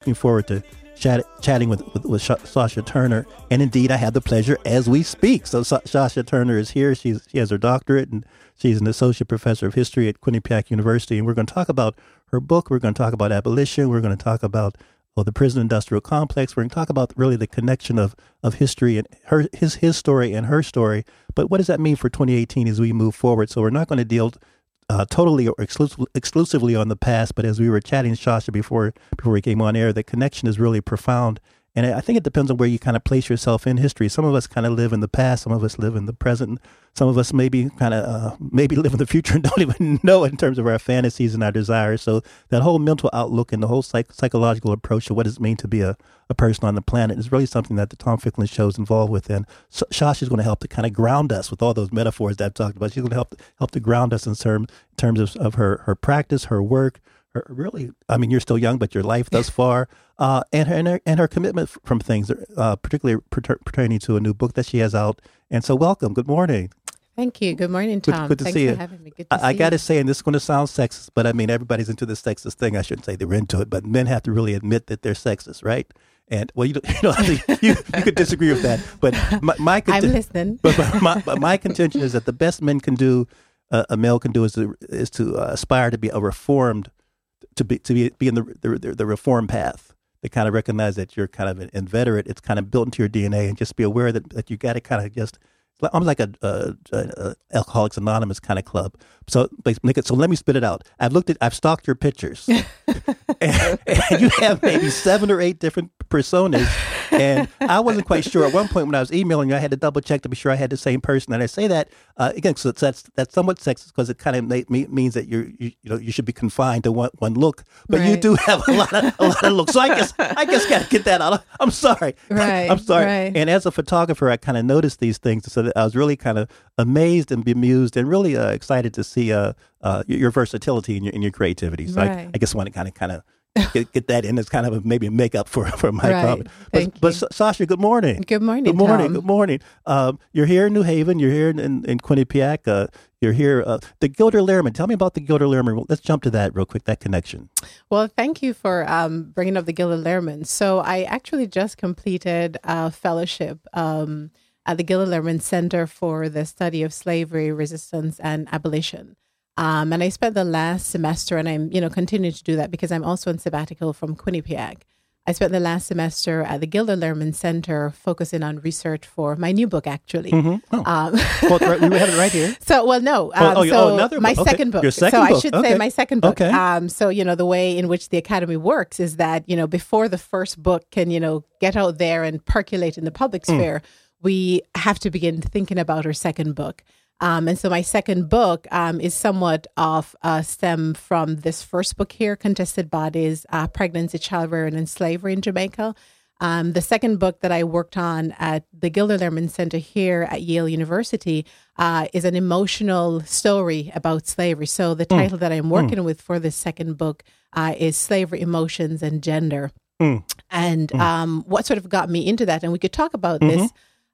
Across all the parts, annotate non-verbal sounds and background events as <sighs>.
looking forward to chat, chatting with, with, with Sasha Turner. And indeed, I have the pleasure as we speak. So Sa- Sasha Turner is here. She's, she has her doctorate and she's an associate professor of history at Quinnipiac University. And we're going to talk about her book. We're going to talk about abolition. We're going to talk about well, the prison industrial complex. We're going to talk about really the connection of, of history and her his his story and her story. But what does that mean for 2018 as we move forward? So we're not going to deal uh, totally or exclu- exclusively on the past, but as we were chatting, Sasha, before before we came on air, the connection is really profound. And I think it depends on where you kind of place yourself in history. Some of us kind of live in the past, some of us live in the present, some of us maybe kind of uh, maybe <laughs> live in the future and don't even <laughs> know in terms of our fantasies and our desires. So that whole mental outlook and the whole psych- psychological approach to what does it mean to be a, a person on the planet is really something that the Tom Ficklin show is involved with. And so is going to help to kind of ground us with all those metaphors that I've talked about. She's going to help help to ground us in terms terms of, of her her practice, her work, her really. I mean, you're still young, but your life thus <laughs> far, uh, and her and her, and her commitment from things, uh, particularly pertaining to a new book that she has out. And so, welcome. Good morning. Thank you. Good morning, Tom. Good, good to Thanks see for you. having me. Good to I, I got to say, and this is going to sound sexist, but I mean, everybody's into this sexist thing. I shouldn't say they're into it, but men have to really admit that they're sexist, right? And well, you, <laughs> you know, you, you could disagree with that, but my, my <laughs> I'm listening. But, but my, but my contention is that the best men can do, uh, a male can do, is to is to uh, aspire to be a reformed, to be to be, be in the, the the reform path. They kind of recognize that you're kind of an inveterate. It's kind of built into your DNA, and just be aware that that you got to kind of just I'm like a, a, a, Alcoholics Anonymous kind of club. So, so let me spit it out. I've looked at, I've stalked your pictures, and, <laughs> <laughs> and, you have maybe seven or eight different personas. And I wasn't quite sure at one point when I was emailing you. I had to double check to be sure I had the same person. And I say that uh, again, so that's that's somewhat sexist because it kind of means that you're you, you, know you should be confined to one, one look, but right. you do have a lot of a lot of looks. So I guess I guess got to get that out. Of, I'm sorry. Right. I'm sorry. Right. And as a photographer, I kind of noticed these things. So I was really kind of amazed and bemused and really uh, excited to see uh, uh, your versatility and your, and your creativity. So right. I, I guess want to kind of kind of <laughs> get, get that in as kind of a, maybe a makeup for <laughs> for my right. comment. But, but, Sasha, good morning. Good morning. Good morning. Tom. Good morning. Um, you're here in New Haven. You're here in, in, in Quinnipiac. Uh, you're here. Uh, the Gilder Lehrman. Tell me about the Gilder Lehrman. Let's jump to that real quick. That connection. Well, thank you for um, bringing up the Gilder Lehrman. So I actually just completed a fellowship. Um, at the Gilder Lehrman Center for the Study of Slavery, Resistance, and Abolition. Um, and I spent the last semester, and I'm you know continuing to do that because I'm also on sabbatical from Quinnipiac. I spent the last semester at the Gilder Lehrman Center focusing on research for my new book, actually. Mm-hmm. Oh. Um, well, we have it right here. <laughs> So, well, no. Um, oh, oh, so another my book. Okay. second book. Your second so book. I should okay. say my second book. Okay. Um, so, you know, the way in which the Academy works is that, you know, before the first book can, you know, get out there and percolate in the public Hmm. sphere, mm. we have to begin thinking about our second book. Um, and so my second book um, is somewhat of a stem from this first book here, Contested Bodies, uh, Pregnancy, Childbearing, and Slavery in Jamaica. Um, the second book that I worked on at the Gilder Lehrman Center here at Yale University uh, is an emotional story about slavery. So the title mm. that I'm working mm. with for this second book uh, is Slavery, Emotions, and Gender. Mm. And um, what sort of got me into that, and we could talk about mm-hmm. this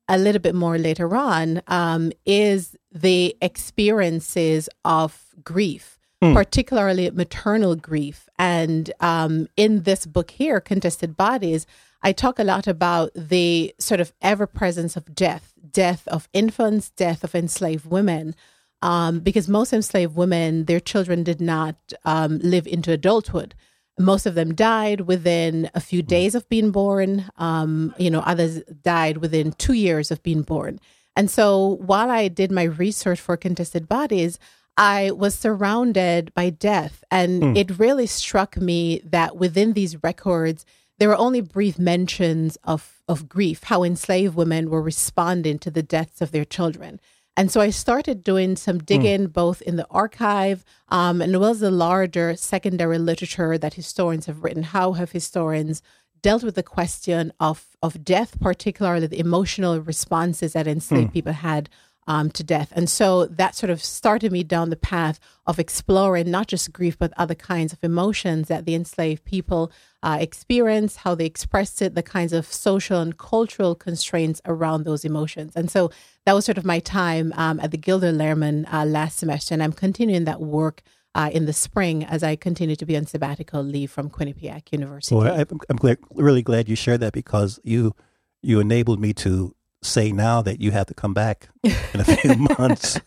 a little bit more later on, um, is the experiences of grief, Hmm. particularly maternal grief. And um, in this book here, Contested Bodies, I talk a lot about the sort of ever presence of death, death of infants, death of enslaved women. Um, because most enslaved women, their children did not um, live into adulthood. Most of them died within a few days of being born. Um, you know, others died within two years of being born. And so while I did my research for contested bodies, I was surrounded by death. And Hmm. it really struck me that within these records, there were only brief mentions of, of grief, how enslaved women were responding to the deaths of their children. And so I started doing some digging both in the archive um, and as well as the larger secondary literature that historians have written. How have historians dealt with the question of, of death, particularly the emotional responses that enslaved people had um, to death. And so that sort of started me down the path of exploring not just grief, but other kinds of emotions that the enslaved people uh, experienced, how they expressed it, the kinds of social and cultural constraints around those emotions. And so that was sort of my time um, at the Gilder Lehrman uh, last semester. And I'm continuing that work uh, in the spring as I continue to be on sabbatical leave from Quinnipiac University. Well, I, I'm really glad you shared that because you you enabled me to say now that you have to come back in a few <laughs> months.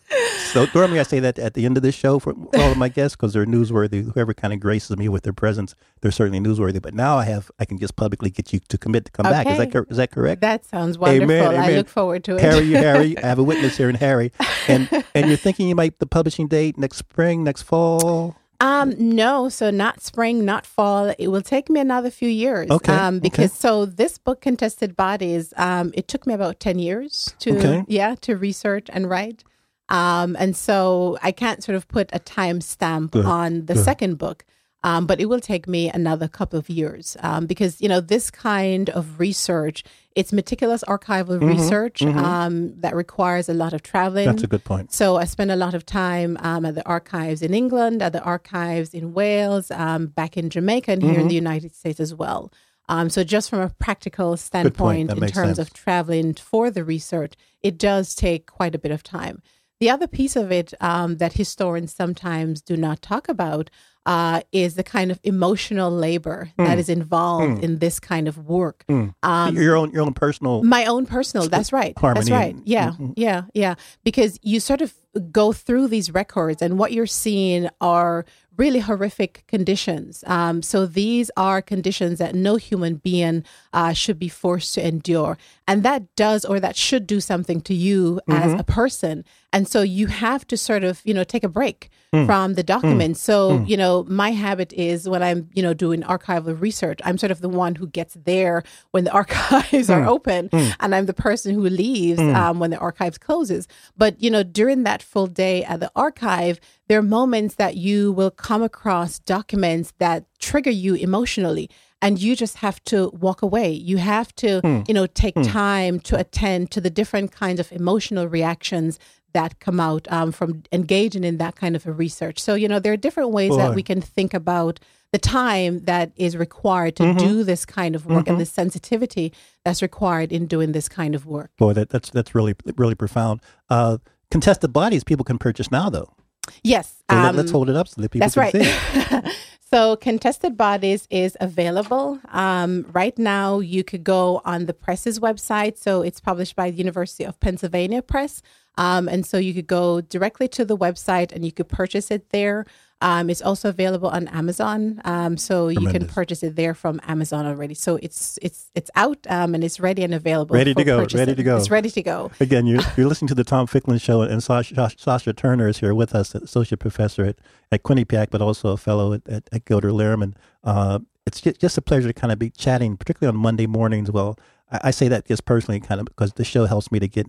So normally I say that at the end of the show for all of my guests because they're newsworthy. Whoever kind of graces me with their presence, they're certainly newsworthy. But now I have, I can just publicly get you to commit to come okay. back. Is that is that correct? That sounds wonderful. Amen, amen. I look forward to it. Harry, Harry, <laughs> I have a witness here in Harry, and and you're thinking you might the publishing date next spring, next fall. Um, no, so not spring, not fall. It will take me another few years. Okay. Um, because okay. so this book, Contested Bodies, um, it took me about ten years to okay. yeah to research and write. Um, and so I can't sort of put a time stamp on the second book. Um, but it will take me another couple of years um, because you know this kind of research it's meticulous archival mm-hmm, research mm-hmm. Um, that requires a lot of traveling. That's a good point. So I spend a lot of time um, at the archives in England, at the archives in Wales, um, back in Jamaica, and here mm-hmm. in the United States as well. Um, so just from a practical standpoint, in terms sense. of traveling for the research, it does take quite a bit of time. The other piece of it um, that historians sometimes do not talk about uh, is the kind of emotional labor mm. that is involved mm. in this kind of work. Mm. Um, your own, your own personal, my own personal. That's right. That's right. Yeah, mm-hmm. yeah, yeah. Because you sort of go through these records, and what you're seeing are really horrific conditions. Um, so these are conditions that no human being uh, should be forced to endure, and that does or that should do something to you mm-hmm. as a person. And so you have to sort of, you know, take a break mm. from the document. Mm. So, mm. you know, my habit is when I'm, you know, doing archival research, I'm sort of the one who gets there when the <laughs> archives are mm. open, mm. and I'm the person who leaves mm. um, when the archives closes. But, you know, during that full day at the archive, there are moments that you will come across documents that trigger you emotionally and you just have to walk away you have to mm. you know take mm. time to attend to the different kinds of emotional reactions that come out um, from engaging in that kind of a research. So, you know, there are different ways Boy. that we can think about the time that is required to mm-hmm. do this kind of work mm-hmm. and the sensitivity that's required in doing this kind of work. Boy, that, that's that's really really profound. Uh, contested bodies people can purchase now, though. Yes. So um, let, us hold it up so that people that's right. <laughs> So, Contested Bodies is available. Um, right now, you could go on the press's website. So, it's published by the University of Pennsylvania Press. Um, and so, you could go directly to the website and you could purchase it there. Um, it's also available on Amazon, um, so Tremendous. you can purchase it there from Amazon already. So it's it's it's out um, and it's ready and available. Ready to go. Purchasing. Ready to go. It's ready to go. Again, you're, <laughs> you're listening to the Tom Ficklin Show, and Sasha, Sasha Turner is here with us, associate professor at, at Quinnipiac, but also a fellow at, at, at Gilder Lehrman. Uh, it's just, just a pleasure to kind of be chatting, particularly on Monday mornings. Well, I, I say that just personally, kind of because the show helps me to get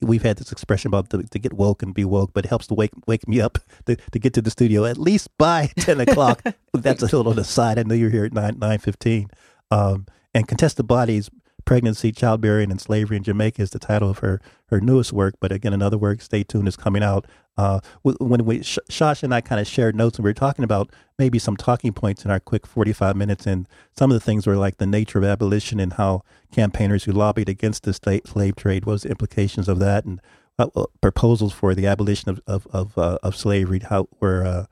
we've had this expression about to, to, get woke and be woke, but it helps to wake wake me up <laughs> to, to get to the studio at least by <laughs> ten o'clock. That's a little on the side. I know you're here at nine nine fifteen. Um, and contested bodies Pregnancy, Childbearing, and Slavery in Jamaica is the title of her, her newest work. But again, another work, stay tuned, is coming out. Uh, when we, Shash and I kind of shared notes and we were talking about maybe some talking points in our quick 45 minutes. And some of the things were like the nature of abolition and how campaigners who lobbied against the state slave trade, was the implications of that, and uh, proposals for the abolition of, of, of, uh, of slavery, how were, uh,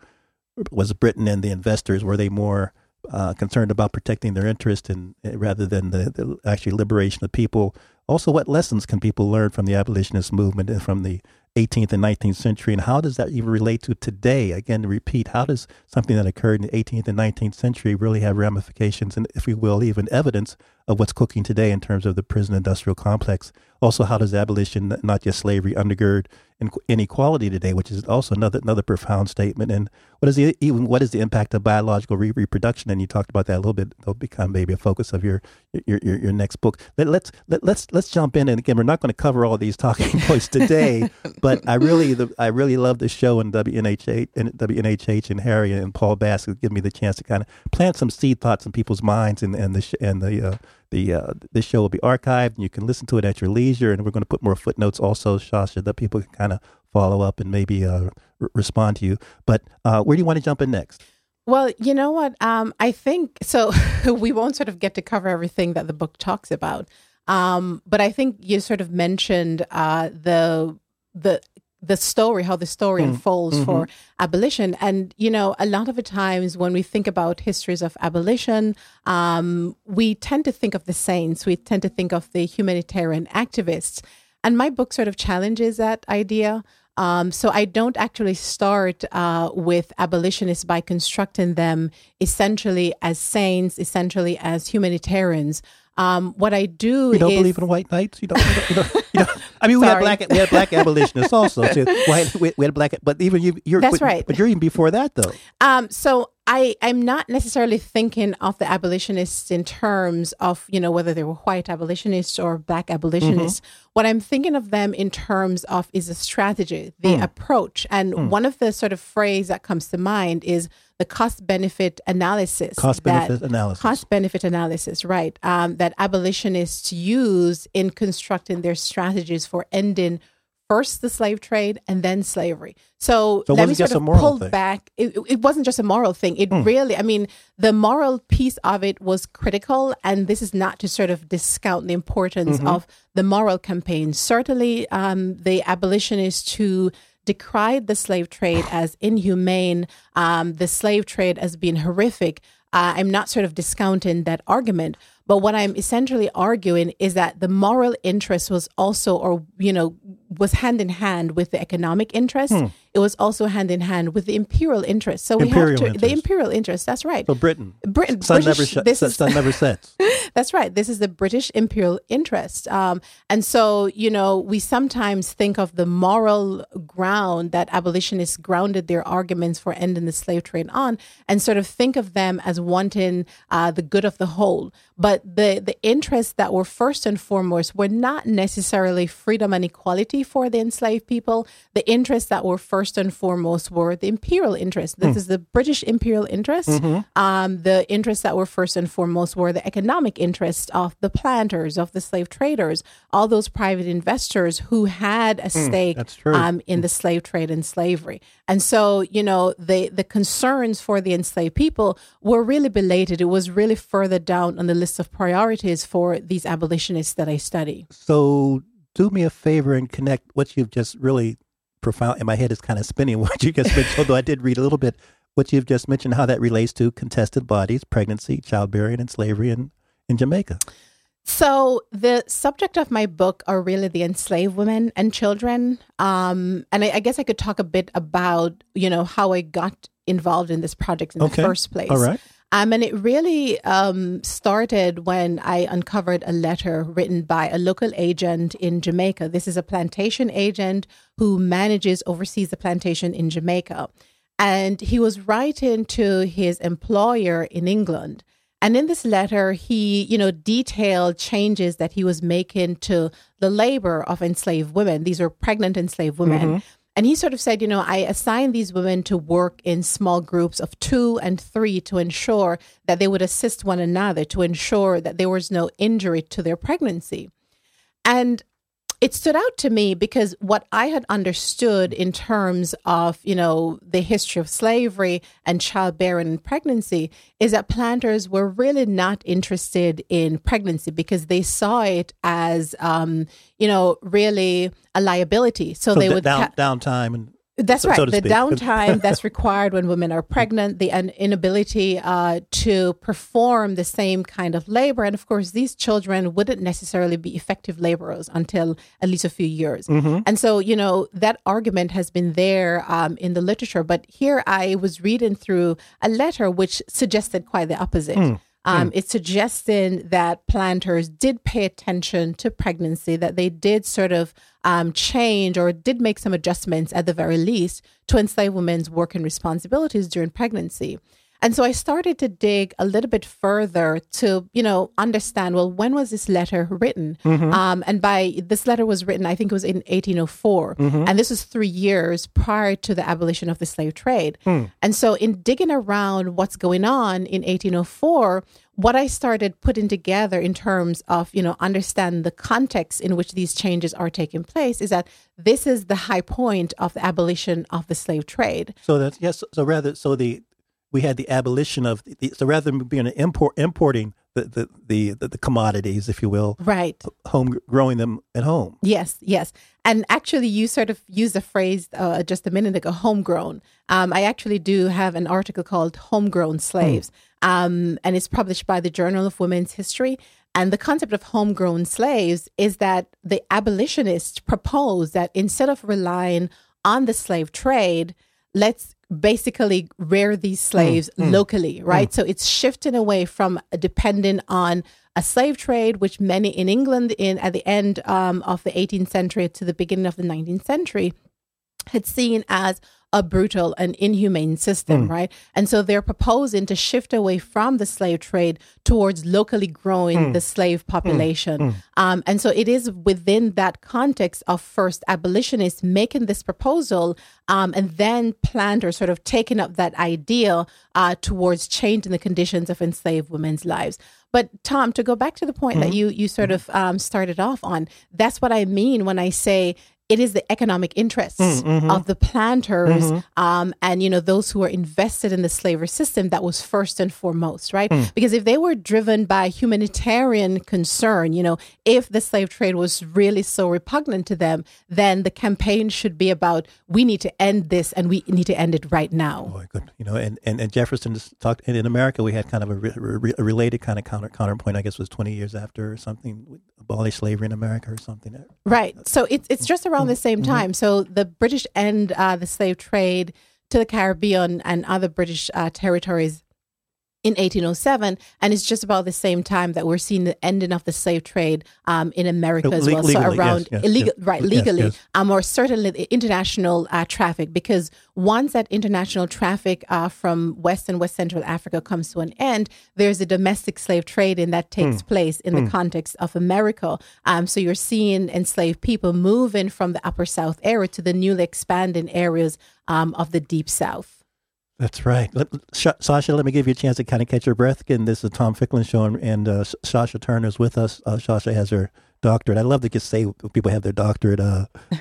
was Britain and the investors, were they more uh, concerned about protecting their interest in eh, rather than the, the, actually liberation of people. Also, what lessons can people learn from the abolitionist movement and from the 18th and 19th century, and how does that even relate to today? Again, to repeat, how does something that occurred in the 18th and 19th century really have ramifications, and if we will, even evidence of what's cooking today in terms of the prison industrial complex? Also, how does abolition, not just slavery, undergird inequality today, which is also another another profound statement. And what is the even what is the impact of biological re- reproduction? And you talked about that a little bit. It'll become maybe a focus of your your your, your next book. Let, let's let, let's let's jump in. And again, we're not going to cover all these talking <laughs> points today, but I really the, I really love the show and WNHH and WNHH and Harry and Paul Bass give me the chance to kind of plant some seed thoughts in people's minds and and the and the uh, the uh, this show will be archived and you can listen to it at your leisure. And we're going to put more footnotes also, Shasha, that people can kind of follow up and maybe uh, r- respond to you. But uh, where do you want to jump in next? Well, you know what? Um, I think so. <laughs> we won't sort of get to cover everything that the book talks about, um, but I think you sort of mentioned uh, the the the story, how the story Mm. unfolds Mm-hmm. for abolition. And, you know, a lot of the times when we think about histories of abolition, um, we tend to think of the saints, we tend to think of the humanitarian activists. And my book sort of challenges that idea. Um, so I don't actually start uh, with abolitionists by constructing them essentially as saints, essentially as humanitarians. Um, what I do You don't is believe in white knights? You don't? You don't, you don't, you don't I mean, we had black we had black abolitionists also too. <laughs> White, we, we had black, but even you, you're That's but, right. But you're even before that though. Um, so I, I'm not necessarily thinking of the abolitionists in terms of, you know, whether they were white abolitionists or black abolitionists. Mm-hmm. What I'm thinking of them in terms of is a strategy, the mm. approach. And mm. one of the sort of phrase that comes to mind is the cost benefit analysis. Cost benefit analysis. Cost benefit analysis, right? Um, that abolitionists use in constructing their strategies for ending first the slave trade and then slavery. So, So it let me sort of pull thing. back. It, it wasn't just a moral thing. It really, I mean, the moral piece of it was critical. And this is not to sort of discount the importance of the moral campaign. Certainly, um, the abolitionists who decried the slave trade <sighs> as inhumane, um, the slave trade as being horrific. Uh, I'm not sort of discounting that argument, but what I'm essentially arguing is that the moral interest was also, or you know, was hand in hand with the economic interest. Hmm. It was also hand in hand with the imperial interest. So we Imperial have to the imperial interest. That's right. So Britain, Britain, sun British, never sh- this sun, is sun never sets. <laughs> that's right. This is the British imperial interest. Um, and so, you know, we sometimes think of the moral ground that abolitionists grounded their arguments for ending the slave trade on and sort of think of them as wanting uh, the good of the whole. But the, the interests that were first and foremost were not necessarily freedom and equality for the enslaved people. The interests that were first and foremost were the imperial interests. This is the British imperial interest. Um, the interests that were first and foremost were the economic interests of the planters, of the slave traders, all those private investors who had a stake that's true. um, in the slave trade and slavery. And so, you know, the the concerns for the enslaved people were really belated. It was really further down on the list of priorities for these abolitionists that I study. So do me a favor and connect what you've just really profound. And my head is kind of spinning <laughs> what you just mentioned. Although I did read a little bit what you've just mentioned, how that relates to contested bodies, pregnancy, childbearing, and slavery in in Jamaica. So the subject of my book are really the enslaved women and children. Um, and I, I guess I could talk a bit about, you know, how I got involved in this project in Okay. the first place. All right. Um, and it really um, started when I uncovered a letter written by a local agent in Jamaica. This is a plantation agent who manages, oversees the plantation in Jamaica. And he was writing to his employer in England. And in this letter, he, you know, detailed changes that he was making to the labor of enslaved women. These were pregnant enslaved women. And he sort of said, you know, I assigned these women to work in small groups of two and three to ensure that they would assist one another, to ensure that there was no injury to their pregnancy. And it stood out to me because what I had understood in terms of, you know, the history of slavery and childbearing and pregnancy is that planters were really not interested in pregnancy because they saw it as, um, you know, really a liability. So, So they d- would down ca- downtime and that's so- right. so the speak. <laughs> downtime that's required when women are pregnant, the inability uh, to perform the same kind of labor. And of course, these children wouldn't necessarily be effective laborers until at least a few years. Mm-hmm. And so, you know, that argument has been there um, in the literature. But here I was reading through a letter which suggested quite the opposite. Hmm. Um, It's suggesting that planters did pay attention to pregnancy, that they did sort of um, change or did make some adjustments at the very least to enslaved women's work and responsibilities during pregnancy. And so I started to dig a little bit further to, you know, understand, well, when was this letter written? Mm-hmm. Um, and by this letter was written, I think it was in 1804. Mm-hmm. And this was three years prior to the abolition of the slave trade. Hmm. And so in digging around what's going on in 1804, what I started putting together in terms of, you know, understand the context in which these changes are taking place is that this is the high point of the abolition of the slave trade. So that's yes. So rather, so the we had the abolition of the, so rather than being an import importing the, the, the, the commodities, if you will, right? Home growing them at home. Yes, yes. And actually, you sort of used the phrase uh, just a minute ago, homegrown. Um, I actually do have an article called "Homegrown Slaves," mm. um, and it's published by the Journal of Women's History. And the concept of homegrown slaves is that the abolitionists proposed that instead of relying on the slave trade, let's basically rear these slaves mm, mm, locally, right? Mm. So it's shifting away from depending on a slave trade, which many in England in at the end um, of the 18th century to the beginning of the 19th century had seen as a brutal and inhumane system, mm. right? And so they're proposing to shift away from the slave trade towards locally growing mm. the slave hmm. population. Mm. Um, and so it is within that context of first abolitionists making this proposal um, and then planters sort of taking up that idea uh, towards changing the conditions of enslaved women's lives. But Tom, to go back to the point that hmm. you you sort of um, started off on, that's what I mean when I say it is the economic interests mm, mm-hmm. of the planters mm-hmm. um, and you know those who are invested in the slavery system that was first and foremost right mm. because if they were driven by humanitarian concern you know if the slave trade was really so repugnant to them then the campaign should be about we need to end this and we need to end it right now oh, good. you know and, and, and jefferson talked in, in america we had kind of a, re, a related kind of counter counterpoint i guess was 20 years after or something abolish slavery in america or something right so it's, it's just around around the same mm-hmm. time. So the British end uh, the slave trade to the Caribbean and other British uh, territories in 1807, and it's just about the same time that we're seeing the ending of the slave trade um, in America as well. Legally, so around yes, yes, illegal, yes, right, legally, um, or certainly the international uh, traffic, because once that international traffic uh, from West and West Central Africa comes to an end, there's a domestic slave trade, and that takes mm. place in mm. the hmm. context of America. Um, so you're seeing enslaved people moving from the Upper South area to the newly expanding areas um, of the Deep South. That's right. Let, Sh- Sasha, let me give you a chance to kind of catch your breath. Again, this is Tom Ficklin show, and uh, Sasha Turner is with us. Uh, Sasha has her doctorate. I love to just say people have their doctorate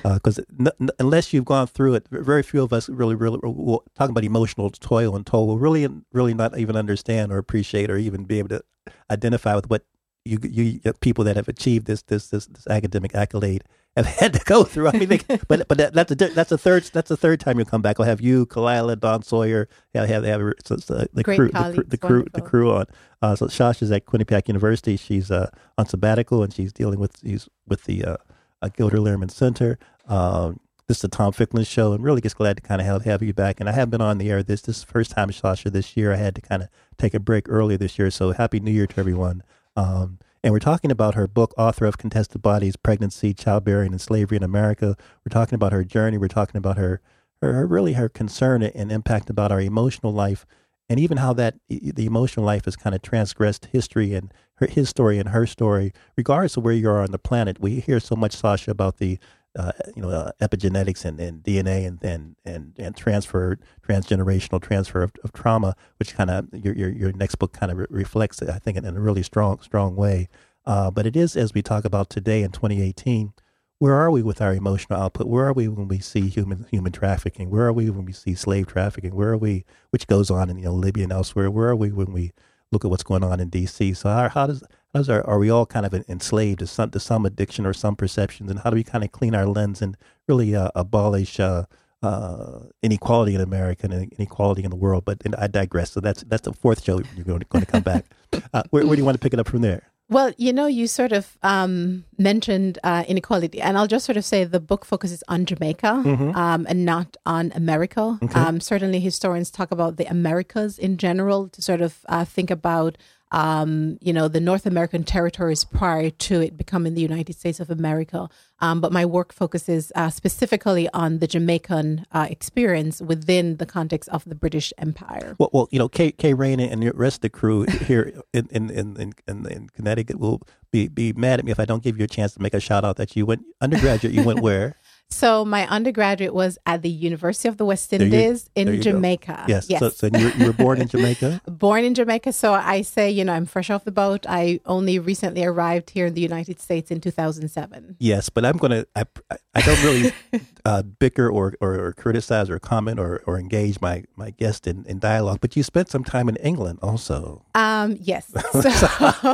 because uh, uh n- n- unless you've gone through it, very few of us really, really will, talking about emotional toil and toll will really, really not even understand or appreciate or even be able to identify with what you, you people that have achieved this this this, this academic accolade have had to go through. I mean, they, <laughs> but but that, that's a that's a third that's the third time you'll come back. I'll have you, Kalila, Don Sawyer, yeah, have have so, so the, crew, the, crew, the crew the crew on. Uh, so Shash is at Quinnipiac University. She's uh, on sabbatical and she's dealing with she's with the uh, uh, Gilder Lehrman Center. Um, this is the Tom Ficklin show, and really just glad to kind of have, have you back. And I have been on the air this this first time, Sasha, this year. I had to kind of take a break earlier this year, so happy New Year to everyone. Um, and we're talking about her book, author of Contested Bodies, Pregnancy, Childbearing, and Slavery in America. We're talking about her journey. We're talking about her, her, her really her concern and impact about our emotional life, and even how that the emotional life has kind of transgressed history and her, his story and her story, regardless of where you are on the planet. We hear so much, Sasha, about the uh, you know, uh, epigenetics and, and DNA and, and, and, and transfer, transgenerational transfer of, of trauma, which kind of your, your, your next book kind of re- reflects it, I think, in, in, a really strong, strong way. Uh, but it is, as we talk about today in 2018, where are we with our emotional output? Where are we when we see human human trafficking? Where are we when we see slave trafficking? Where are we, which goes on in you know Libya and elsewhere? Where are we when we look at what's going on in D.C.? So how does are, are we all kind of enslaved to some, to some addiction or some perceptions? And how do we kind of clean our lens and really uh, abolish uh, uh, inequality in America and inequality in the world? But I digress. So that's that's the fourth show you're going to, going to come back. <laughs> Uh, where, where do you want to pick it up from there? Well, you know, you sort of um, mentioned uh, inequality, and I'll just sort of say the book focuses on Jamaica mm-hmm. um, and not on America. Okay. Um, certainly, historians talk about the Americas in general to sort of uh, think about um, you know, the North American territories prior to it becoming the United States of America. Um, but my work focuses uh, specifically on the Jamaican uh, experience within the context of the British Empire. Well, well you know, Kay, Kay Rain and the rest of the crew here in, in, in, in, in Connecticut will be, be mad at me if I don't give you a chance to make a shout out that you went undergraduate, you went where? So my undergraduate was at the University of the West There you- Indies in you go. Jamaica. Yes. Yes. So, so you, were, you were born in Jamaica. <laughs> Born in Jamaica. So I say, you know, I'm fresh off the boat. I only recently arrived here in the United States in 2007. Yes, but I'm gonna. I, I- I don't really <laughs> uh, bicker or, or, or criticize or comment or, or engage my, my guest in, in dialogue. But you spent some time in England also. Um, yes. <laughs> So,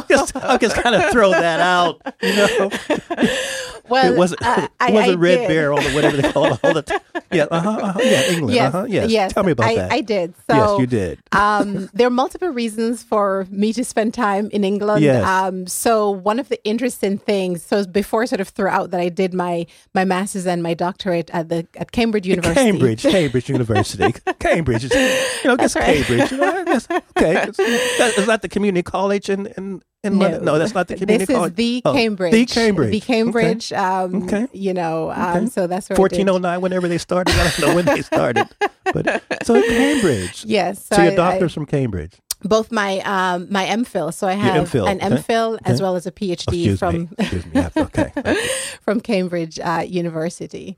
Just, I'll just kind of throw that out. You know, well, it wasn't. uh, I, it wasn't I Red did. Bear, all the whatever they call it. All the t- yeah, uh-huh, uh-huh, yeah, England. Yes, uh-huh, yes. yes. Tell me about I, that. I did. So, yes, you did. um, there are multiple reasons for me to spend time in England. Yes. Um, so one of the interesting things, so before sort of throw out that I did my my master's and my doctorate at the at Cambridge University. Cambridge, Cambridge University, <laughs> Cambridge. is- You know, just right. Cambridge. You know, that's- okay, it's, <laughs> that, is that the community college in in, in London? No, that's not the <laughs> community this college. is the Oh, Cambridge. The Cambridge. The Cambridge. Um, Okay. You know, um, Okay. so that's where I did. Fourteen oh nine. Whenever they started, I don't know when they started, but <laughs> so Cambridge. Yes. So, your I- doctor's I- from Cambridge. both my um my MPhil. So I have MPhil, an okay. MPhil as well as a PhD Excuse from me. Excuse me. Okay. <laughs> from Cambridge uh, University.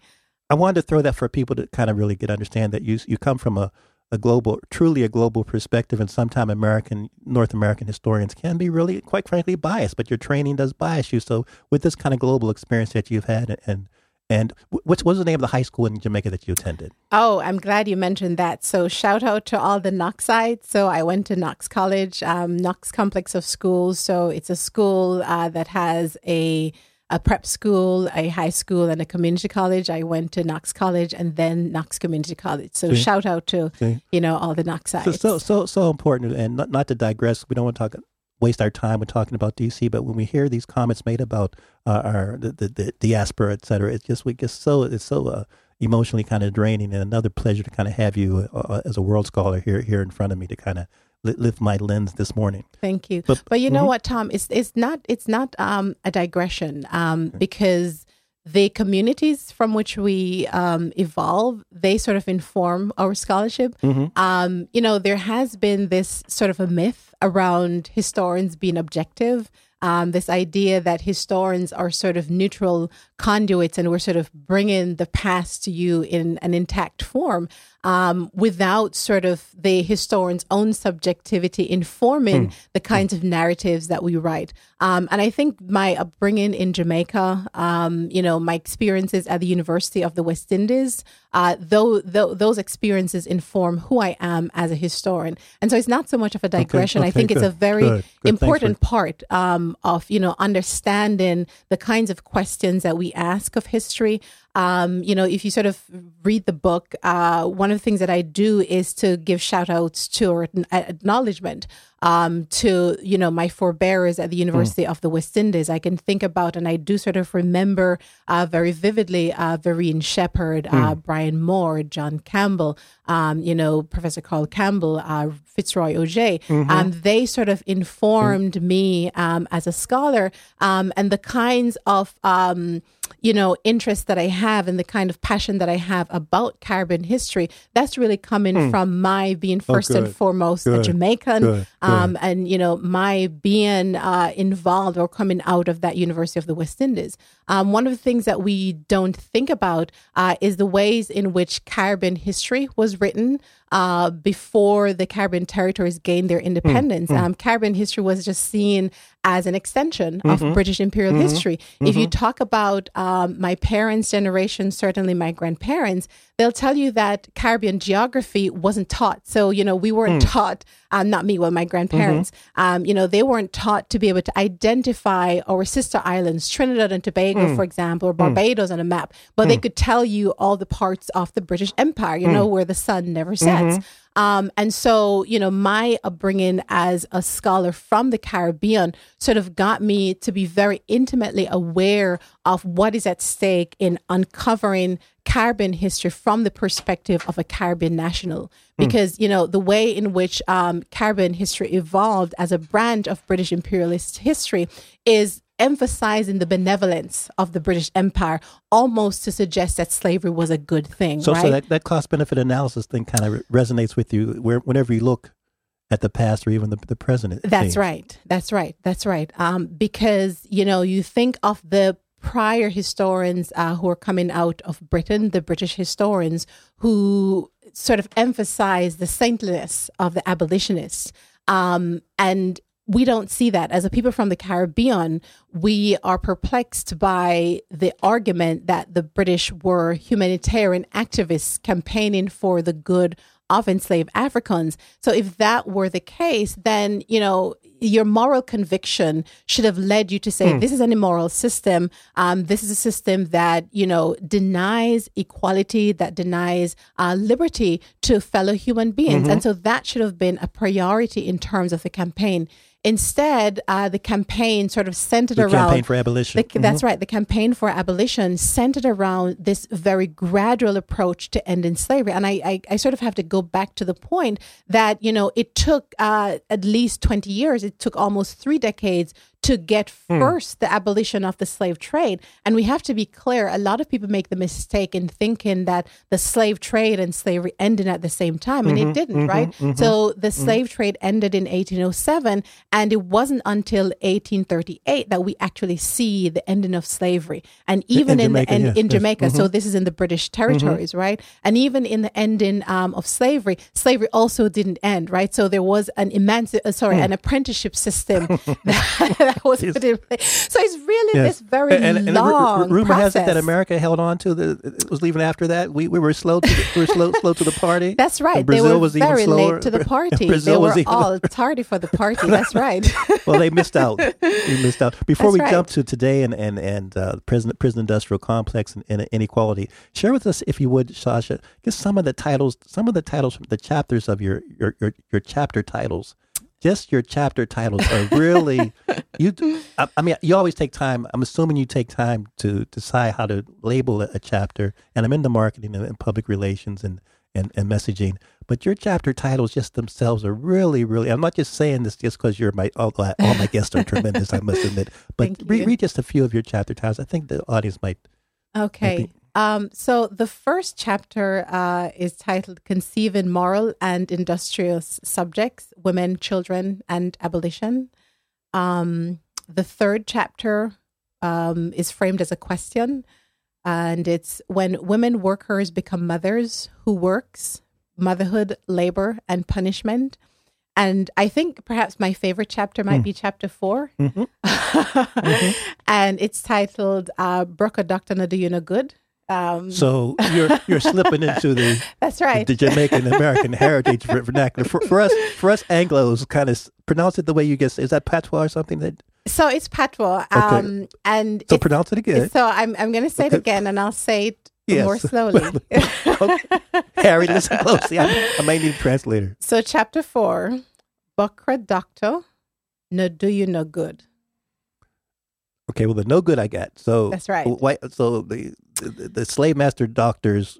I wanted to throw that for people to kind of really get understand that you you come from a, a global, truly a global perspective, and sometimes American, North American historians can be really, quite frankly, biased. But your training does bias you. So with this kind of global experience that you've had, and and what's what's the name of the high school in Jamaica that you attended? Oh, I'm glad you mentioned that. So shout out to all the Knoxites. So I went to Knox College, um, Knox Complex of Schools. So it's a school uh, that has a a prep school, a high school, and a community college. I went to Knox College and then Knox Community College. So See? shout out to See? you know all the Knoxites. So so so so important, and not not to digress. We don't want to talk waste our time with talking about DC, but when we hear these comments made about uh, our the, the, the diaspora, et cetera, it's just we get so it's so uh, emotionally kind of draining. And another pleasure to kind of have you uh, as a world scholar here here in front of me to kind of lift my lens this morning. Thank you. But- But, you know mhm. what, Tom? It's it's not it's not um, a digression um, because the communities from which we um, evolve they sort of inform our scholarship. Um, you know, there has been this sort of a myth around historians being objective. Um, this idea that historians are sort of neutral conduits and we're sort of bringing the past to you in an intact form um, without sort of the historian's own subjectivity informing the kinds of narratives that we write. Um, and I think my upbringing in Jamaica, um, you know, my experiences at the University of the West Indies, uh, though, though those experiences inform who I am as a historian. And so it's not so much of a digression. I okay, think it's a very good, good. Thanks for- important part um, of you know understanding the kinds of questions that we ask of history. Um, you know, if you sort of read the book, uh, one of the things that I do is to give shout outs to or acknowledgement um, to, you know, my forebearers at the University of the West Indies. I can think about, and I do sort of remember uh, very vividly, uh, Verene Shepherd, uh, Brian Moore, John Campbell, um, you know, Professor Carl Campbell, uh, Fitzroy Augier. Um, they sort of informed me um, as a scholar um, and the kinds of, um, you know, interest that I have and the kind of passion that I have about Caribbean history. That's really coming from my being first and Hmm. Oh, good. foremost a Good. Jamaican, Good. um, and you know, my being uh, involved or coming out of that University of the West Indies. Um, one of the things that we don't think about uh, is the ways in which Caribbean history was written uh, before the Caribbean territories gained their independence. Um, Caribbean history was just seen as an extension of British imperial history. If you talk about um, my parents' generation, certainly my grandparents, they'll tell you that Caribbean geography wasn't taught. So, you know, we weren't hmm. taught, um, not me, well, my grandparents, mm-hmm. um, you know, they weren't taught to be able to identify our sister islands, Trinidad and Tobago, hmm. for example, or hmm. Barbados on a map, but they could tell you all the parts of the British Empire, you know, where the sun never sets. Mm-hmm. Um, and so, you know, my upbringing as a scholar from the Caribbean sort of got me to be very intimately aware of what is at stake in uncovering Caribbean history from the perspective of a Caribbean national. Because, you know, the way in which um, Caribbean history evolved as a branch of British imperialist history is emphasizing the benevolence of the British Empire, almost to suggest that slavery was a good thing. So right? so that, that cost benefit analysis thing kind of resonates with you where, whenever you look at the past or even the, the present. That's right. That's right. That's right. Um, because you know, you think of the prior historians uh, who are coming out of Britain, the British historians, who sort of emphasize the saintliness of the abolitionists. Um, and we don't see that. As a people from the Caribbean, we are perplexed by the argument that the British were humanitarian activists campaigning for the good of enslaved Africans. So if that were the case, then, you know, your moral conviction should have led you to say, mm. this is an immoral system. Um, this is a system that, you know, denies equality, that denies uh, liberty to fellow human beings. Mm-hmm. And so that should have been a priority in terms of the campaign. Instead, uh, the campaign sort of centered the around campaign for abolition. The, mm-hmm. That's right. The campaign for abolition centered around this very gradual approach to ending slavery. And I, I, I sort of have to go back to the point that you know it took uh, at least twenty years. It took almost three decades to get hmm. first the abolition of the slave trade. And we have to be clear a lot of people make the mistake in thinking that the slave trade and slavery ended at the same time, and mm-hmm, it didn't, mm-hmm, right? Mm-hmm, so the mm-hmm. slave trade ended in 1807, and it wasn't until 1838 that we actually see the ending of slavery. And even in, in Jamaica, the end, yes, in Jamaica, yes. so mm-hmm. this is in the British territories, mm-hmm. right? And even in the ending um, of slavery, slavery also didn't end, right? So there was an emanci- uh, sorry, mm. an apprenticeship system <laughs> <laughs> that <laughs> that was put in place. So it's really yes. this very and, and, and long r- rumor process. has it that America held on to the it was leaving after that. We we were slow to the, we were slow slow to the party. <laughs> That's right. <laughs> Brazil they were was very late to the party. Brazil they were was all tardy for the party. That's right. well, they missed out. We missed out. Before That's we right. jump to today and and and uh, prison prison industrial complex and, and, inequality, share with us if you would, Sasha, just some of the titles, some of the titles, from the chapters of your your your, your chapter titles just your chapter titles are really <laughs> you. I, I, mean, you always take time. I'm assuming you take time to decide how to label a, chapter. And I'm into marketing and, and public relations and, and and messaging. But your chapter titles just themselves are really, really. I'm not just saying this just because you're my all, uh, all my guests are <laughs> tremendous. I must admit. But read, read just a few of your chapter titles. I think the audience might. Okay. Um, so the first chapter uh, is titled Conceiving Moral and Industrious Subjects Women, Children, and Abolition. Um, the third chapter um, is framed as a question, and it's when women workers become mothers, who works, motherhood, labor, and punishment. And I think perhaps my favorite chapter might mm. be chapter 4 mm-hmm. <laughs> mm-hmm. And it's titled uh, Bukra Doctor No Do You No Good um, so you're you're slipping <laughs> into the that's right the, Jamaican American <laughs> heritage vernacular for, for us for us Anglo's kind of pronounce it the way you guess is that patois or something that so it's patois um, okay. and so pronounce it again so I'm I'm going to say okay. it again and I'll say it yes. more <laughs> slowly okay. Harry listen closely I, I may need a translator so chapter four Bukra doctor no do you no good Okay, well, the no good I got. So that's right. Why, so the, the, the slave master doctors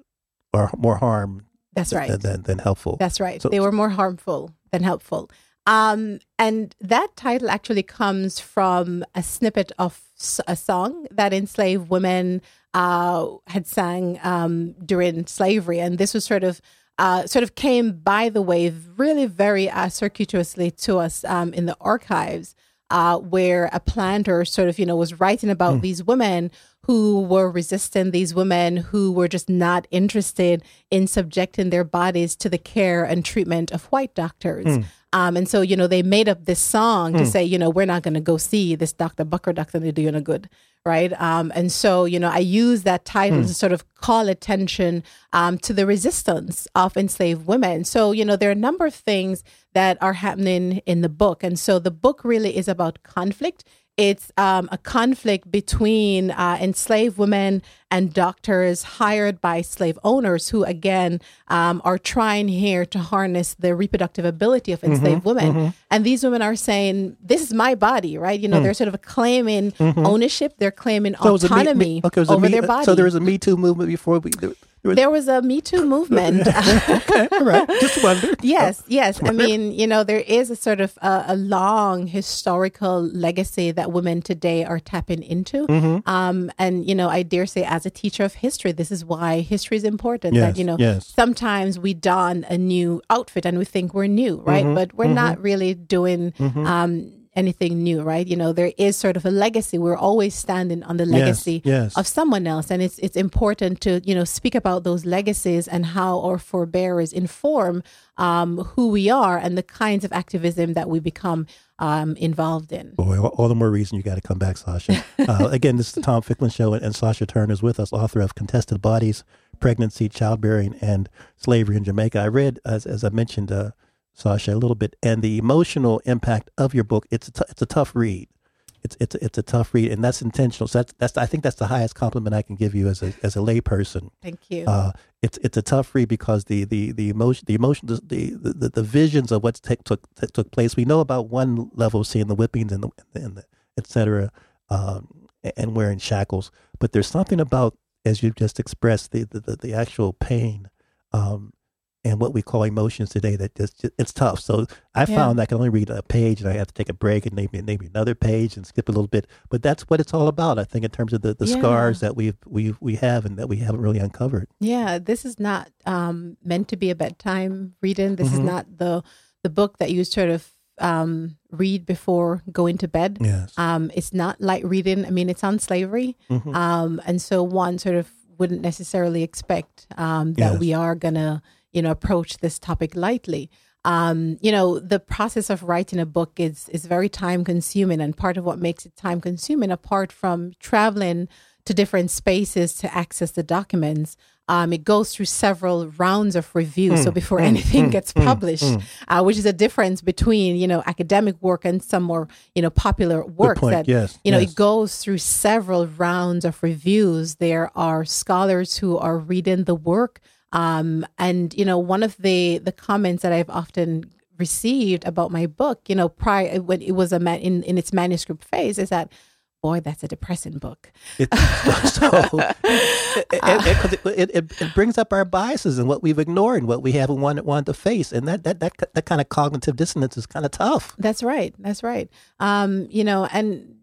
are more harm. That's right. Than, than, than helpful. That's right. So, they were more harmful than helpful. Um, and that title actually comes from a snippet of a song that enslaved women uh, had sang um, during slavery, and this was sort of uh, sort of came by the way, really very uh, circuitously to us um, in the archives uh, where a planter sort of, you know, was writing about mm. these women who were resistant, these women who were just not interested in subjecting their bodies to the care and treatment of white doctors. Mm. Um, and so, you know, they made up this song mm. to hmm. say, you know, we're not going to go see this Dr. Bukra doctor to do you no good. Right. Um, and so, you know, I use that title mm. to sort of call attention um, to the resistance of enslaved women. So, you know, there are a number of things that are happening in the book. And so the book really is about conflict it's um, a conflict between uh, enslaved women and doctors hired by slave owners who, again, um, are trying here to harness the reproductive ability of enslaved mm-hmm, women. Mm-hmm. And these women are saying, This is my body, right? You know, mm. they're sort of claiming mm-hmm. ownership, they're claiming so autonomy me, me, okay, over me, their body. So there was a Me Too movement before we. There, there was a Me Too movement. <laughs> okay, all right. Just wondered. <laughs> yes, yes. I mean, you know, there is a sort of a, a long historical legacy that women today are tapping into. Mm-hmm. Um, and, you know, I dare say, as a teacher of history, this is why history is important. Yes, that, you know, yes. sometimes we don a new outfit and we think we're new, right? Mm-hmm, but we're mm-hmm. not really doing. Mm-hmm. Um, anything new, right? You know, there is sort of a legacy. We're always standing on the legacy yes. of someone else, and it's it's important to you know speak about those legacies and how our forebears inform um, who we are and the kinds of activism that we become um, involved in. Boy, all, all the more reason you got to come back, Sasha. <laughs> Uh, again, this is the Tom Ficklin Show, and, and Sasha Turner is with us, author of Contested Bodies, Pregnancy, Childbearing, and Slavery in Jamaica. I read, as, as I mentioned, uh, Sasha, a little bit, and the emotional impact of your book. It's a t- it's a tough read. It's it's it's a tough read, and that's intentional. So that's that's I think that's the highest compliment I can give you as a as a layperson. Thank you. Uh, it's it's a tough read because the the the emotion the emotion the the, the, the visions of what took took took place. We know about one level, seeing the whippings and the and the et cetera, um, and wearing shackles. But there's something about, as you've just expressed, the the, the, the actual pain. Um, and what we call emotions today that just, it's tough. So I Yeah. found I can only read a page and I have to take a break and maybe maybe another page and skip a little bit. But that's what it's all about, I think, in terms of the, the Yeah. scars that we we we have and that we haven't really uncovered. Yeah, this is not um, meant to be a bedtime reading. This is Mhm. not the the book that you sort of um, read before going to bed. Yes. Um, it's not light reading. I mean, it's on slavery, Mhm. um, and so one sort of wouldn't necessarily expect um, that Yes. we are gonna, you know, approach this topic lightly. Um, you know, the process of writing a book is is very time consuming, and part of what makes it time consuming, apart from traveling to different spaces to access the documents, um, it goes through several rounds of review. Mm, so before anything gets published, mm. uh, which is a difference between you know academic work and some more you know popular work point. that Yes, you know yes. it goes through several rounds of reviews. There are scholars who are reading the work, um, and you know one of the the comments that I've often received about my book, you know, prior when it was a man in in its manuscript phase, is that. Boy, that's a depressing book. It, <laughs> so it, it, 'cause it, it, it, it brings up our biases and what we've ignored and what we haven't wanted, wanted to face, and that that that that kind of cognitive dissonance is kind of tough. That's right. That's right. Um, you know, and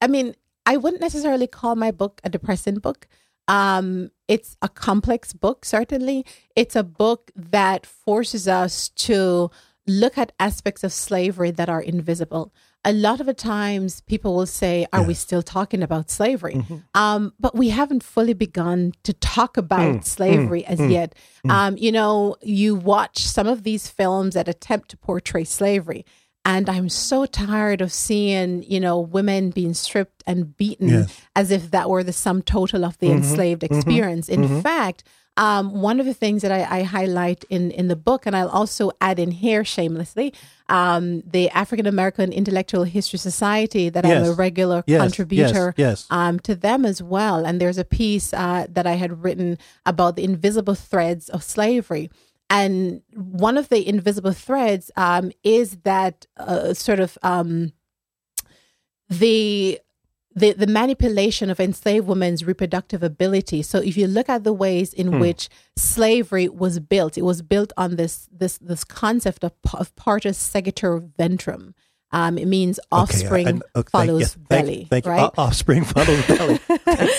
I mean, I wouldn't necessarily call my book a depressing book. Um, it's a complex book, certainly. It's a book that forces us to look at aspects of slavery that are invisible. A lot of the times people will say, Are we still talking about slavery? Um, but we haven't fully begun to talk about slavery as yet. Um, you know, you watch some of these films that attempt to portray slavery. And I'm so tired of seeing, you know, women being stripped and beaten Yes. as if that were the sum total of the enslaved experience. In fact, um, one of the things that I, I highlight in, in the book, and I'll also add in here shamelessly, um, the African American Intellectual History Society, that I'm a regular Yes, contributor yes, yes. um, to them as well. And there's a piece uh, that I had written about the invisible threads of slavery. And one of the invisible threads um, is that uh, sort of um, the the the manipulation of enslaved women's reproductive ability. So if you look at the ways in which slavery was built, it was built on this this this concept of, of partus sequitur ventrem. Um, it means offspring Okay, I- okay, follows thank- belly, Thank, you. right? O- offspring follows <laughs> belly.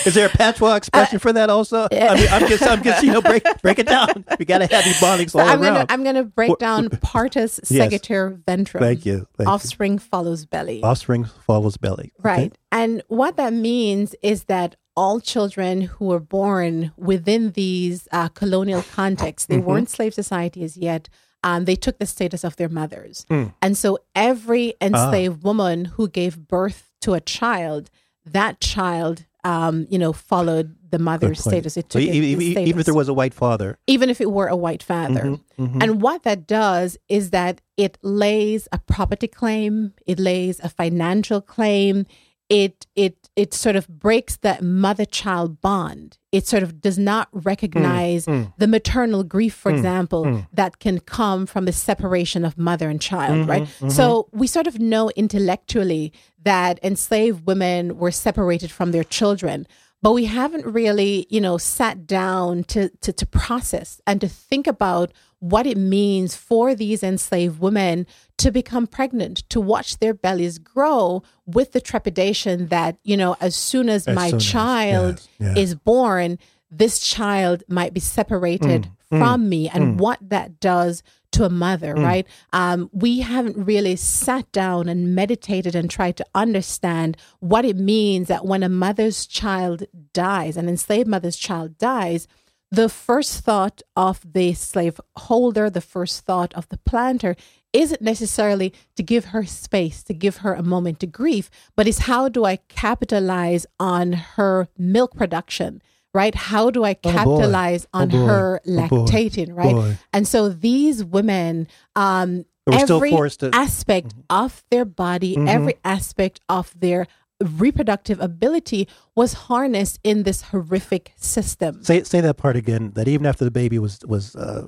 Is there a patois expression for that also? I mean, I'm just, I'm just, you know, break, break it down. We got to have ebonics all I'm around. gonna I'm gonna break down <laughs> partus Yes. sequitur ventrem. Thank you. Thank you. Offspring follows belly. Offspring follows belly. Okay. Right. And what that means is that all children who were born within these uh, colonial contexts, Mm-hmm. they weren't slave societies yet. Um, they took the status of their mothers. Mm. And so every Ah. enslaved woman who gave birth to a child, that child, um, you know, followed the mother's status. It took e- it- e- the e- even if there was a white father, even if it were a white father. Mhm, And what that does is that it lays a property claim, it lays a financial claim, it it it sort of breaks that mother child bond. It sort of does not recognize mm, mm. the maternal grief, for mm, example, that can come from the separation of mother and child, mm-hmm, right? Mm-hmm. So we sort of know intellectually that enslaved women were separated from their children but we haven't really you know sat down to, to to process and to think about what it means for these enslaved women to become pregnant to watch their bellies grow with the trepidation that you know as soon as, As my soon as, child yes, yes. is born this child might be separated Mm, from me and what that does to a mother, right? Um, we haven't really sat down and meditated and tried to understand what it means that when a mother's child dies, an enslaved mother's child dies, the first thought of the slave holder, the first thought of the planter isn't necessarily to give her space, to give her a moment to grieve, but is how do I capitalize on her milk production? Right? How do I Oh, capitalize Oh, on boy. her Oh, lactating? Right? Boy. And so these women, um, They were still every aspect of their body, every aspect of their reproductive ability was harnessed in this horrific system. Say say that part again. That even after the baby was was uh,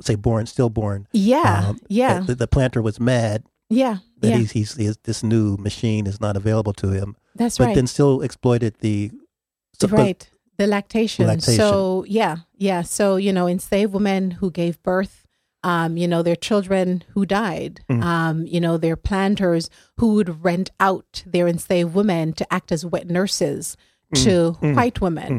say born, stillborn. Yeah, um, yeah, The, the planter was mad yeah, that yeah. he's, he's he's this new machine is not available to him, That's but right. then still exploited the so- right. The lactation. Lactation. So yeah, yeah. So you know, enslaved women who gave birth, um, you know, their children who died, Mm. um, you know, their planters who would rent out their enslaved women to act as wet nurses Mm. to white women.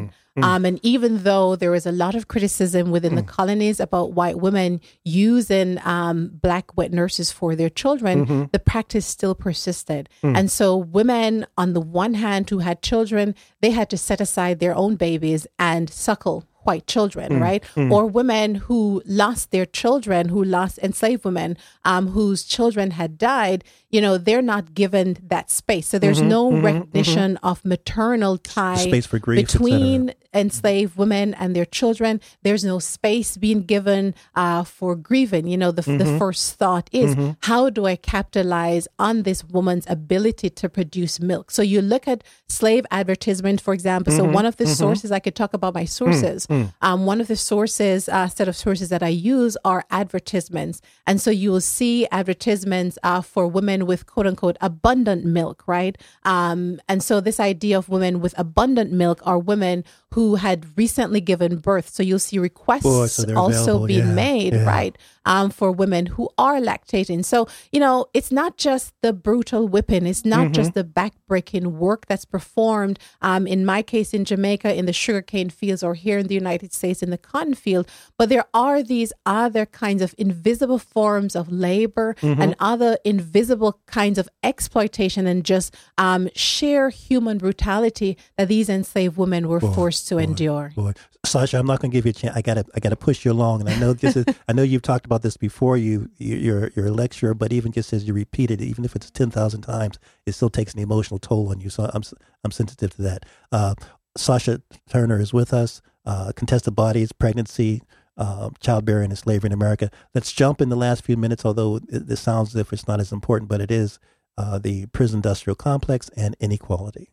Um, and even though there was a lot of criticism within Mm. the colonies about white women using um, black wet nurses for their children, Mm-hmm. the practice still persisted. Mm. And so, women, on the one hand, who had children, they had to set aside their own babies and suckle white children, Mm. right? Or women who lost their children, who lost enslaved women, um, whose children had died, you know, they're not given that space. So there's no recognition of maternal tie Mm-hmm. Space for grief, between enslaved women and their children. There's no space being given uh, for grieving. You know, the, Mm-hmm. the first thought is, how do I capitalize on this woman's ability to produce milk? So you look at slave advertisement, for example. Mm-hmm. So one of the sources, I could talk about my sources. Mm. Um, one of the sources, uh, set of sources that I use are advertisements. And so you will see advertisements uh, for women with quote unquote abundant milk, right? Um, and so this idea of women with abundant milk are women who had recently given birth. So you'll see requests Boy, so also being Yeah, made, yeah. right? Um, for women who are lactating. So, you know, it's not just the brutal whipping, it's not just Mm-hmm. the backbreaking work that's performed, um, in my case in Jamaica, in the sugarcane fields, or here in the United States in the cotton field, but there are these other kinds of invisible forms of labor Mm-hmm. and other invisible kinds of exploitation and just um, sheer human brutality that these enslaved women were forced to endure. Boy, Sasha, I'm not going to give you a chance. I got to, I got to push you along. And I know this is, <laughs> I know you've talked about this before. You, you you're, you're a lecturer, but even just as you repeat it, even if it's ten thousand times, it still takes an emotional toll on you. So I'm, I'm sensitive to that. Uh, Sasha Turner is with us. Uh, contested bodies, pregnancy, uh, childbearing, and slavery in America. Let's jump in the last few minutes. Although it, this sounds as if it's not as important, but it is. Uh, the prison industrial complex and inequality.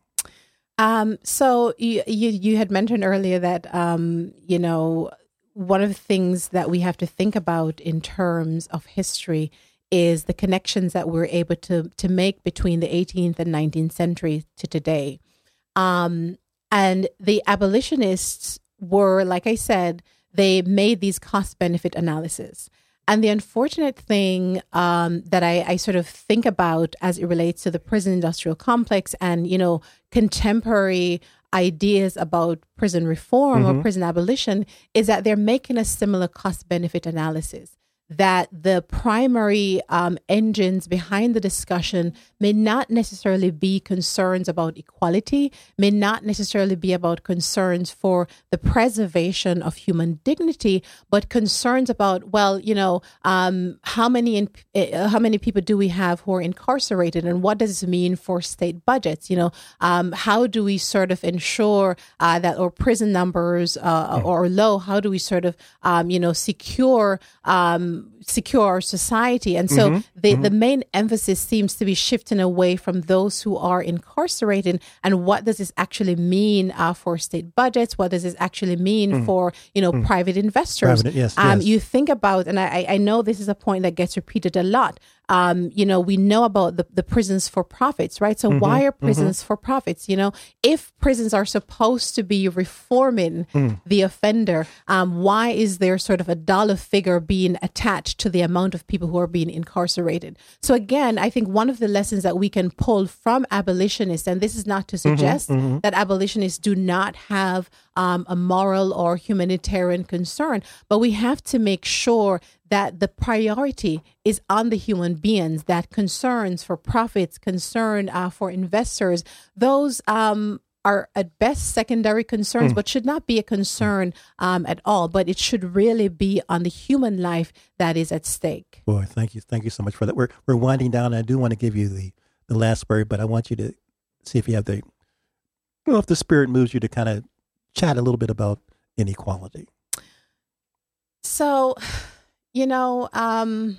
Um, so you, you you had mentioned earlier that um, you know one of the things that we have to think about in terms of history is the connections that we're able to to make between the 18th and 19th century to today. Um, and the abolitionists were, like I said, they made these cost benefit analysis. And the unfortunate thing um, that I, I sort of think about as it relates to the prison industrial complex and, you know, contemporary ideas about prison reform or mm-hmm. prison abolition is that they're making a similar cost benefit analysis. That the primary um, engines behind the discussion may not necessarily be concerns about equality, may not necessarily be about concerns for the preservation of human dignity, but concerns about, well, you know, um, how many in, uh, how many people do we have who are incarcerated, and what does this mean for state budgets? You know, um, how do we sort of ensure uh, that our prison numbers uh, are low? How do we sort of, um, you know, secure um, secure our society? And so the the main emphasis seems to be shifting away from those who are incarcerated and what does this actually mean uh, for state budgets? What does this actually mean for you know private investors? Private- yes, um, yes. You think about, and I, I know this is a point that gets repeated a lot. Um, you know, we know about the, the prisons for profits, right? So why are prisons for profits? You know, if prisons are supposed to be reforming the offender, um, why is there sort of a dollar figure being attached to the amount of people who are being incarcerated? So again, I think one of the lessons that we can pull from abolitionists, and this is not to suggest that abolitionists do not have um, a moral or humanitarian concern, but we have to make sure that the priority is on the human beings, that concerns for profits, concern uh, for investors, those um, are at best secondary concerns, mm. but should not be a concern um, at all. But it should really be on the human life that is at stake. Boy, thank you, thank you so much for that. We're we're winding down. I do want to give you the the last word, but I want you to see if you have the, you know, if the spirit moves you to kind of chat a little bit about inequality. So, you know, um,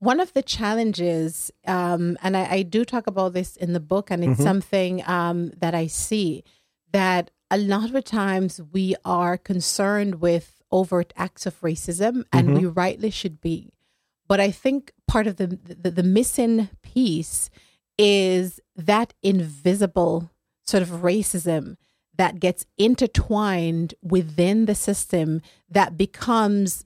one of the challenges, um, and I, I, do talk about this in the book, and it's mm-hmm. something um, that I see that a lot of times we are concerned with overt acts of racism, and mm-hmm. we rightly should be. But I think part of the, the, the missing piece is that invisible sort of racism that gets intertwined within the system that becomes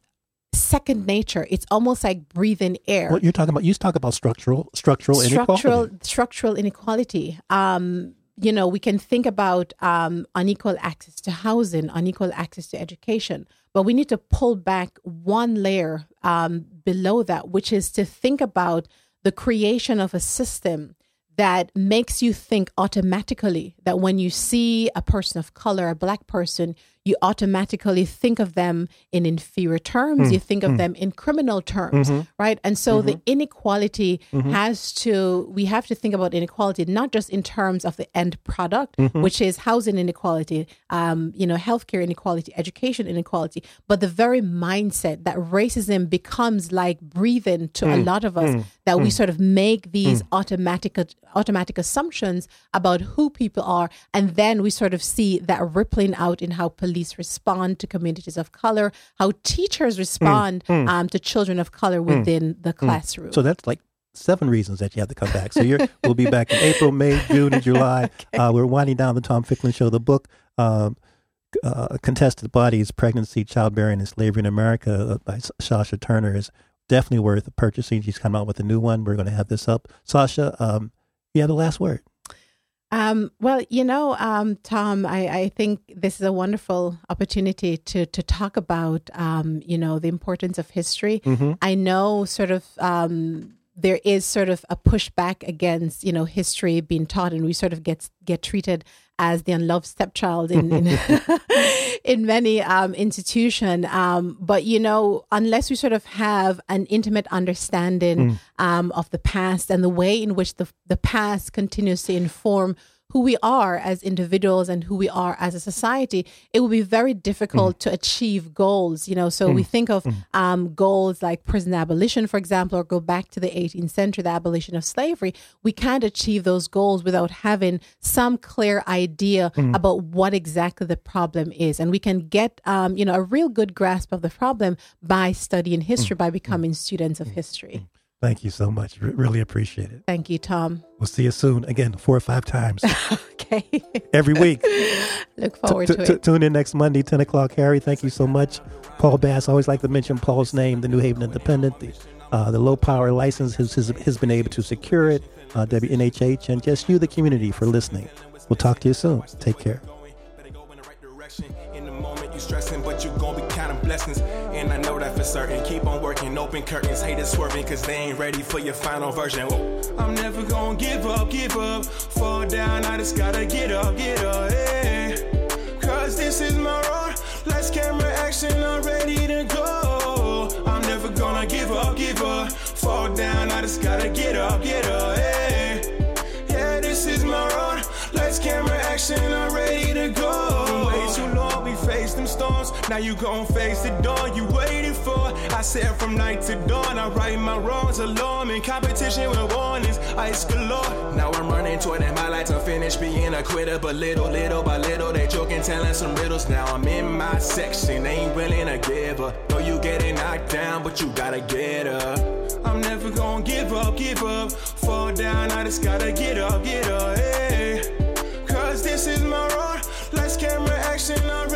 second nature. It's almost like breathing air. What you're talking about, you talk about structural structural, structural inequality. Structural inequality. Um, you know, we can think about um, unequal access to housing, unequal access to education, but we need to pull back one layer um, below that, which is to think about the creation of a system that makes you think automatically that when you see a person of color, a black person, you automatically think of them in inferior terms. Mm. You think of mm. them in criminal terms, mm-hmm. right? And so mm-hmm. the inequality mm-hmm. has to, we have to think about inequality not just in terms of the end product, mm-hmm. which is housing inequality, um, you know, healthcare inequality, education inequality, but the very mindset that racism becomes like breathing to a mm. lot of us, mm. that we mm. sort of make these automatic automatic assumptions about who people are, and then we sort of see that rippling out in how police police respond to communities of color, how teachers respond mm, mm. Um, to children of color mm, within mm, the classroom. So that's like seven reasons that you have to come back. So you're, <laughs> we'll be back in April, May, June, and July. <laughs> okay. uh, we're winding down the Tom Ficklin Show. The book, um, uh, Contested Bodies, Pregnancy, Childbearing, and Slavery in America uh, by Sasha Turner is definitely worth purchasing. She's come out with a new one. We're going to have this up. Sasha, um, you have the last word. Um, well, you know, um, Tom, I, I, think this is a wonderful opportunity to to talk about, um, you know, the importance of history. Mm-hmm. I know, sort of, um, there is sort of a pushback against, you know, history being taught, and we sort of get get treated as the unloved stepchild in in, <laughs> in many um, institution. Um, but you know, unless we sort of have an intimate understanding mm. um, of the past and the way in which the the past continues to inform who we are as individuals and who we are as a society, it will be very difficult mm. to achieve goals. You know, so mm. we think of mm. um, goals like prison abolition, for example, or go back to the 18th century, the abolition of slavery. We can't achieve those goals without having some clear idea mm. about what exactly the problem is, and we can get um, you know a real good grasp of the problem by studying history, mm. by becoming students of history. Thank you so much. R- really appreciate it. Thank you, Tom. We'll see you soon. Again, four or five times. <laughs> okay. Every week. Look forward t- to t- it. Tune in next Monday, 10 o'clock. Harry, thank you so much. Paul Bass, I always like to mention Paul's name, the New Haven Independent, the, uh, the low power license has, has, has, been able to secure it, uh, WNHH, and just you, the community, for listening. We'll talk to you soon. Take care certain. Keep on working, open curtains, haters swerving, cause they ain't ready for your final version. Whoa. I'm never gonna give up, give up. Fall down, I just gotta get up, get up, hey. Cause this is my road. Let's camera action, I'm ready to go. I'm never gonna give up, give up. Fall down, I just gotta get up, get up, hey. Yeah, this is my road. Let's camera action, I'm ready to go. Faced them storms. Now you gon' face the dawn you waiting for. I said from night to dawn, I right my wrongs alone. In competition with warnings, ice galore. Now I'm running toward it, my life to finish being a quitter. But little, little by little, they joking, telling some riddles. Now I'm in my section, ain't willing to give up. Know you getting knocked down, but you gotta get up. I'm never gonna give up, give up. Fall down, I just gotta get up, get up, hey. Cause this is my road. Let's camera action.